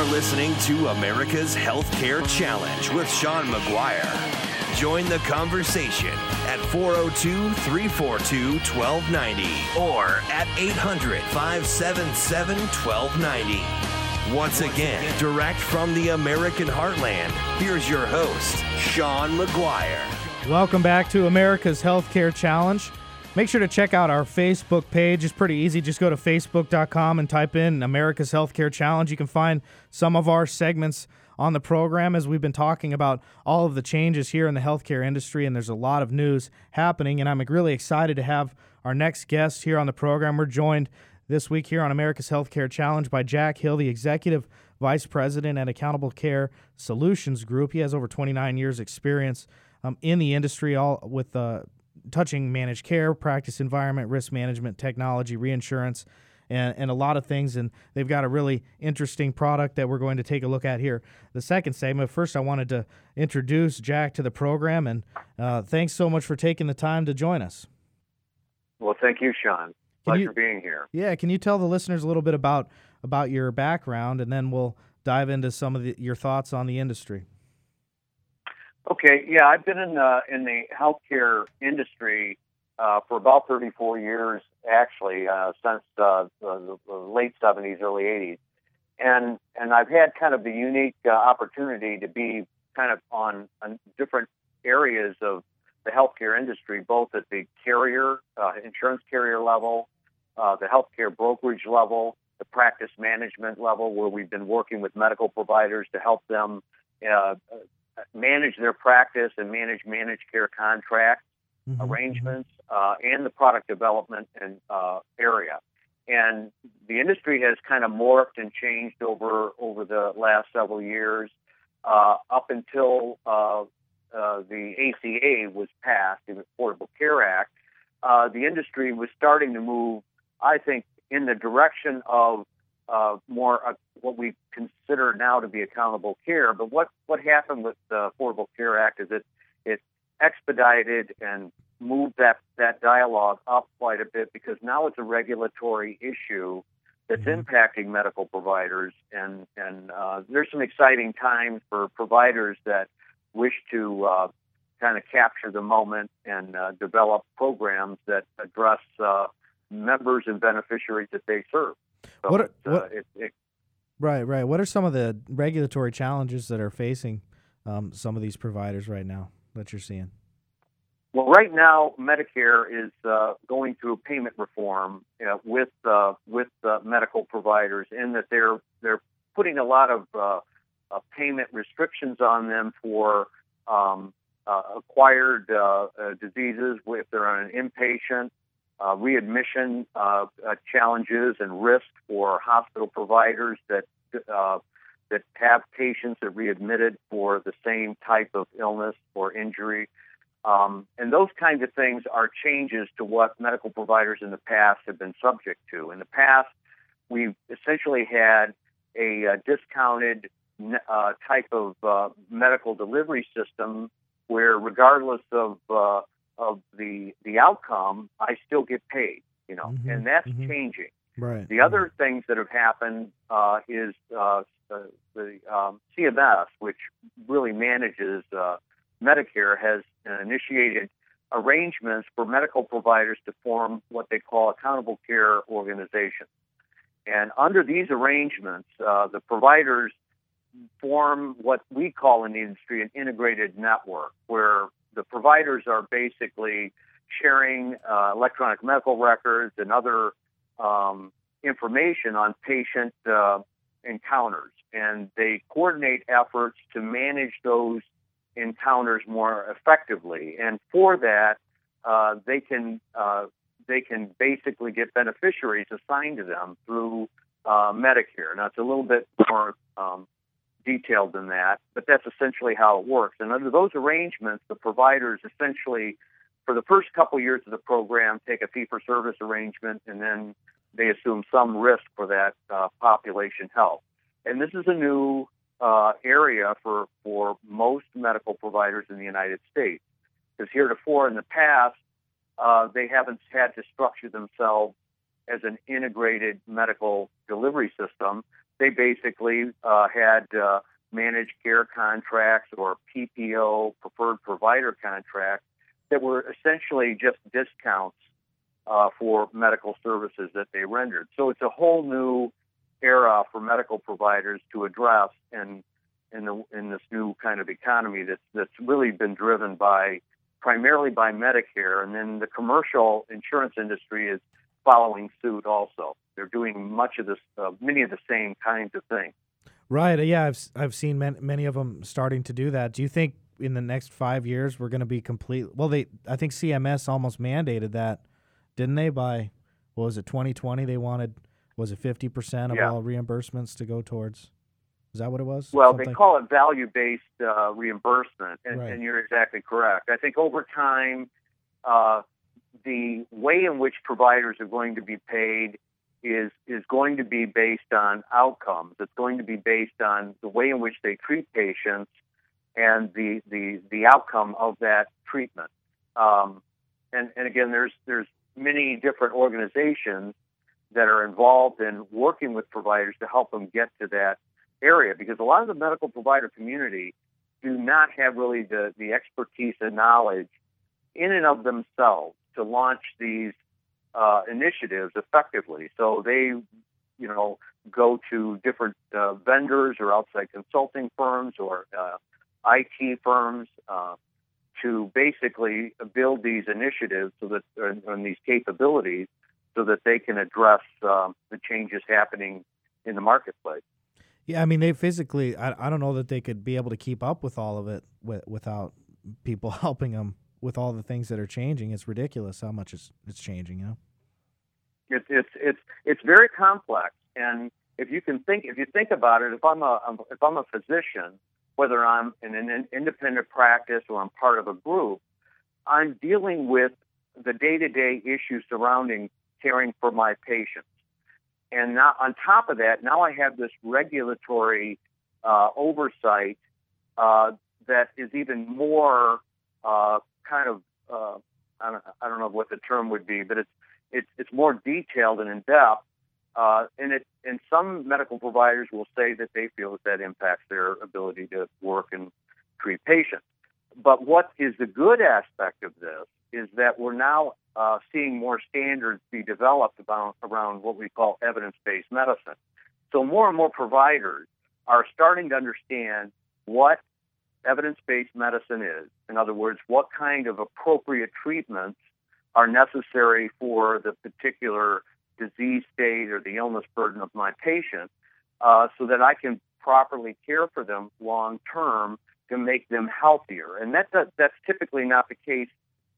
are listening to America's Healthcare Challenge with Sean McGuire. Join the conversation at 402 342 1290 or at 800 577 1290. Once again, direct from the American heartland, here's your host, Sean McGuire. Welcome back to America's Healthcare Challenge. Make sure to check out our Facebook page. It's pretty easy. Just go to facebook.com and type in America's Healthcare Challenge. You can find some of our segments on the program as we've been talking about all of the changes here in the healthcare industry, and there's a lot of news happening. And I'm really excited to have our next guest here on the program. We're joined this week here on America's Healthcare Challenge by Jack Hill, the Executive Vice President at Accountable Care Solutions Group. He has over 29 years' experience um, in the industry, all with uh, touching managed care, practice environment, risk management, technology, reinsurance, and, and a lot of things. And they've got a really interesting product that we're going to take a look at here. The second segment. First, I wanted to introduce Jack to the program, and uh, thanks so much for taking the time to join us. Well, thank you, Sean. Pleasure you, being here. Yeah, can you tell the listeners a little bit about about your background, and then we'll dive into some of the, your thoughts on the industry. Okay, yeah, I've been in the in the healthcare industry uh, for about 34 years, actually, uh, since uh, the, the, late 70s, early 80s, and and I've had kind of the unique uh, opportunity to be kind of on, on different areas of the healthcare industry, both at the carrier, uh, insurance carrier level, uh, the healthcare brokerage level, the practice management level, where we've been working with medical providers to help them uh, manage their practice and manage managed care contract mm-hmm. arrangements, uh, and the product development and uh, area. And the industry has kind of morphed and changed over over the last several years, uh, up until uh, uh, the ACA was passed, the Affordable Care Act. Uh, the industry was starting to move, I think, in the direction of uh, more uh, what we consider now to be accountable care. But what, what happened with the Affordable Care Act is it it expedited and moved that, that dialogue up quite a bit because now it's a regulatory issue that's mm-hmm. impacting medical providers. And, and uh, there's some exciting times for providers that wish to uh, kind of capture the moment and uh, develop programs that address uh, members and beneficiaries that they serve. So what, uh, what it, it, right, right. What are some of the regulatory challenges that are facing um, some of these providers right now that you're seeing? Well, right now, Medicare is uh, going through payment reform uh, with uh, with medical providers, in that they're they're putting a lot of uh, uh, payment restrictions on them for um, acquired diseases if they're on an inpatient uh, readmission uh, uh, challenges and risk for hospital providers that uh, that have patients that readmitted for the same type of illness or injury. Um, and those kinds of things are changes to what medical providers in the past have been subject to. In the past, we've essentially had a, a discounted uh, type of uh, medical delivery system where, regardless of uh, of the the outcome, I still get paid. You know, mm-hmm, and that's mm-hmm. changing. Right. The other things that have happened uh, is uh, the, the um, CMS, which really manages uh, Medicare, has initiated arrangements for medical providers to form what they call accountable care organizations. And under these arrangements, uh, the providers form what we call in the industry an integrated network, where the providers are basically sharing uh, electronic medical records and other um, information on patient uh, encounters, and they coordinate efforts to manage those encounters more effectively. And for that, uh, they can uh, they can basically get beneficiaries assigned to them through uh, Medicare. Now it's a little bit more um, detailed than that, but that's essentially how it works. And under those arrangements, the providers essentially, for the first couple years of the program, take a fee for service arrangement, and then they assume some risk for that uh, population health. And this is a new uh, area for, for most medical providers in the United States. Because heretofore in the past, uh, they haven't had to structure themselves as an integrated medical delivery system they basically uh, had uh, managed care contracts or PPO, preferred provider contracts, that were essentially just discounts uh, for medical services that they rendered. So it's a whole new era for medical providers to address in in, the, in this new kind of economy that's that's really been driven by primarily by Medicare, and then the commercial insurance industry is following suit. Also, they're doing much of this, uh, many of the same kinds of things. Right. Yeah, I've I've seen many of them starting to do that. Do you think in the next five years we're going to be complete? Well, they I think CMS almost mandated that, didn't they? By what was it 2020? They wanted was it 50 percent of yeah. all reimbursements to go towards? Is that what it was? Well, Something? they call it value based uh, reimbursement, and, right. and, you're exactly correct. I think over time, uh, the way in which providers are going to be paid is is going to be based on outcomes. It's going to be based on the way in which they treat patients and the the the outcome of that treatment. Um, and and again, there's there's many different organizations that are involved in working with providers to help them get to that area because a lot of the medical provider community do not have really the, the expertise and knowledge in and of themselves to launch these uh, initiatives effectively. So they, you know, go to different uh, vendors or outside consulting firms or uh, IT firms uh, to basically build these initiatives so that and, these capabilities so that they can address um, the changes happening in the marketplace. Yeah, I mean, they physically, I, I don't know that they could be able to keep up with all of it with, without people helping them with all the things that are changing. It's ridiculous how much it's, it's changing, you know? It's, it's, it's, it's very complex. And if you can think, if you think about it, if I'm a, if I'm a physician, whether I'm in an independent practice or I'm part of a group, I'm dealing with the day-to-day issues surrounding caring for my patients. And now, on top of that, now I have this regulatory uh, oversight uh, that is even more uh, kind of uh, I don't, I don't know what the term would be, but it's it's it's more detailed and in depth. Uh, and it and some medical providers will say that they feel that that impacts their ability to work and treat patients. But what is the good aspect of this is that we're now uh, seeing more standards be developed about, around what we call evidence based medicine. So, more and more providers are starting to understand what evidence based medicine is. In other words, what kind of appropriate treatments are necessary for the particular disease state or the illness burden of my patient uh, so that I can properly care for them long term to make them healthier. And that, that, that's typically not the case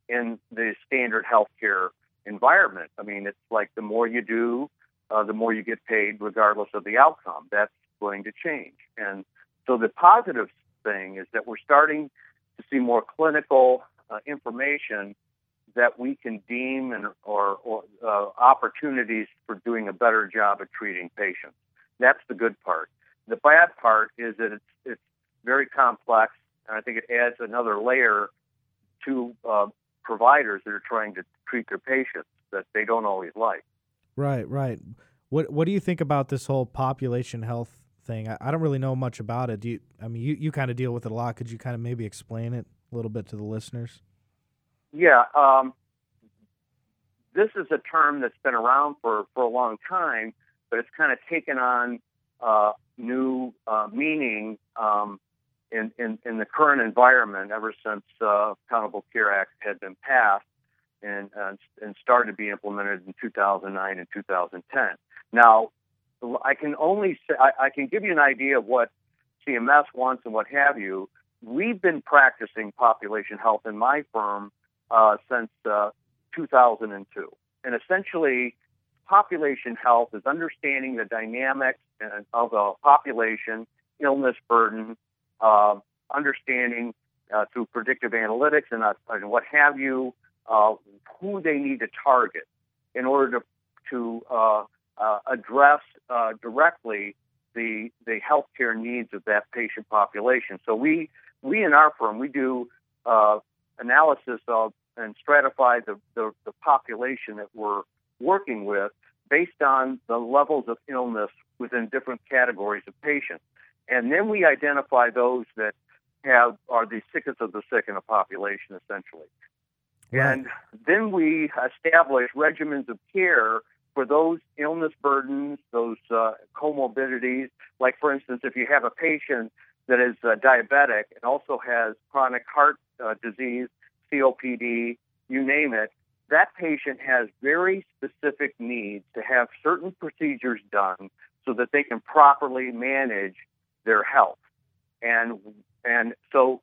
in the standard healthcare environment. I mean, it's like the more you do, uh, the more you get paid, regardless of the outcome. That's going to change. And so the positive thing is that we're starting to see more clinical uh, information that we can deem and or, or uh, opportunities for doing a better job of treating patients. That's the good part. The bad part is that it's it's very complex, and I think it adds another layer to uh, providers that are trying to treat their patients that they don't always like. Right, right. What What do you think about this whole population health thing? I, I don't really know much about it. Do you? I mean, you, you kind of deal with it a lot. Could you kind of maybe explain it a little bit to the listeners? Yeah, um, this is a term that's been around for for a long time, but it's kind of taken on uh, new uh, meaning um, in, in, in the current environment ever since uh, Accountable Care Act had been passed and, uh, and started to be implemented in 2009 and 2010. Now, I can only say, I, I can give you an idea of what CMS wants and what have you. We've been practicing population health in my firm uh, since uh, 2002. And essentially, population health is understanding the dynamics of a population, illness burden, uh, understanding uh, through predictive analytics and, uh, and what have you, uh, who they need to target in order to, to uh, uh, address directly the, the healthcare needs of that patient population. So we, we in our firm, we do analysis of and stratify the, the, the population that we're working with based on the levels of illness within different categories of patients. And then we identify those that have are the sickest of the sick in a population, essentially. Right. And then we establish regimens of care for those illness burdens, those uh, comorbidities. Like, for instance, if you have a patient that is uh, diabetic and also has chronic heart uh, disease, COPD, you name it, that patient has very specific needs to have certain procedures done so that they can properly manage their health. And and so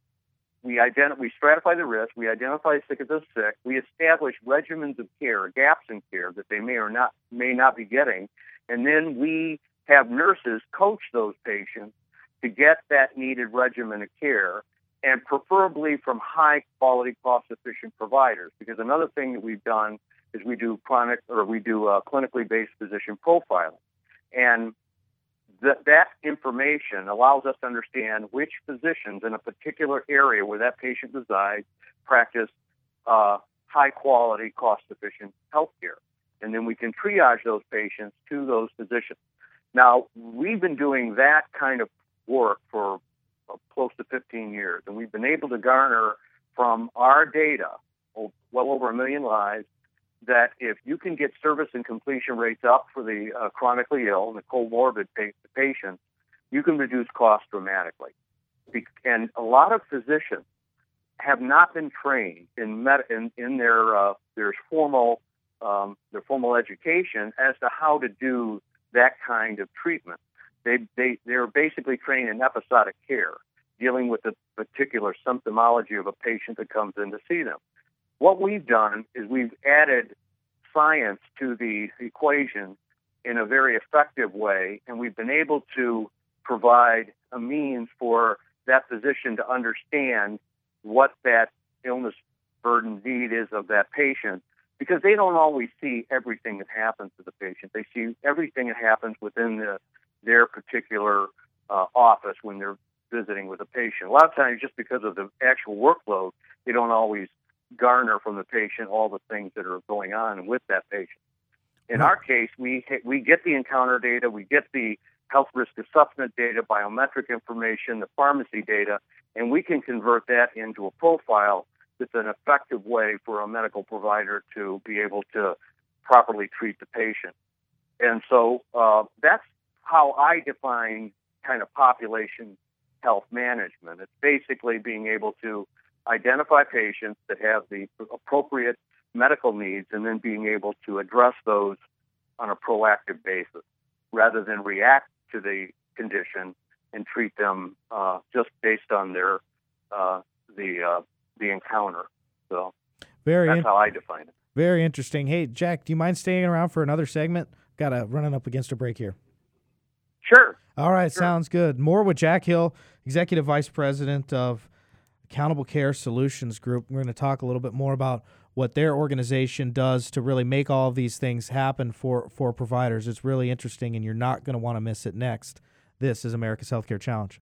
we ident- we stratify the risk, we identify sick as the sick, we establish regimens of care, gaps in care that they may or not may not be getting, and then we have nurses coach those patients to get that needed regimen of care and preferably from high quality, cost efficient providers. Because another thing that we've done is we do chronic or we do uh, clinically based physician profiling. And that that information allows us to understand which physicians in a particular area where that patient resides practice uh, high quality, cost efficient health care. And then we can triage those patients to those physicians. Now, we've been doing that kind of work for uh, close to 15 years, and we've been able to garner from our data well over a million lives that if you can get service and completion rates up for the uh, chronically ill and the comorbid pa- patients, you can reduce costs dramatically. Be- and a lot of physicians have not been trained in med- in, in their uh, their formal um, their formal education as to how to do that kind of treatment. They they they're basically trained in episodic care, dealing with the particular symptomology of a patient that comes in to see them. What we've done is we've added science to the equation in a very effective way, and we've been able to provide a means for that physician to understand what that illness burden need is of that patient because they don't always see everything that happens to the patient. They see everything that happens within the, their particular uh, office when they're visiting with a patient. A lot of times, just because of the actual workload, they don't always garner from the patient all the things that are going on with that patient. In our case, we we get the encounter data, we get the health risk assessment data, biometric information, the pharmacy data, and we can convert that into a profile that's an effective way for a medical provider to be able to properly treat the patient. And so uh, that's how I define kind of population health management. It's basically being able to identify patients that have the appropriate medical needs and then being able to address those on a proactive basis rather than react to the condition and treat them uh, just based on their uh, the uh, the encounter. So very that's in- how I define it. very interesting. Hey, Jack, do you mind staying around for another segment? Got to running up against a break here. Sure. All right, Sure. sounds good. More with Jack Hill, Executive Vice President of Accountable Care Solutions Group. We're going to talk a little bit more about what their organization does to really make all of these things happen for, for providers. It's really interesting, and you're not going to want to miss it next. This is America's Healthcare Challenge.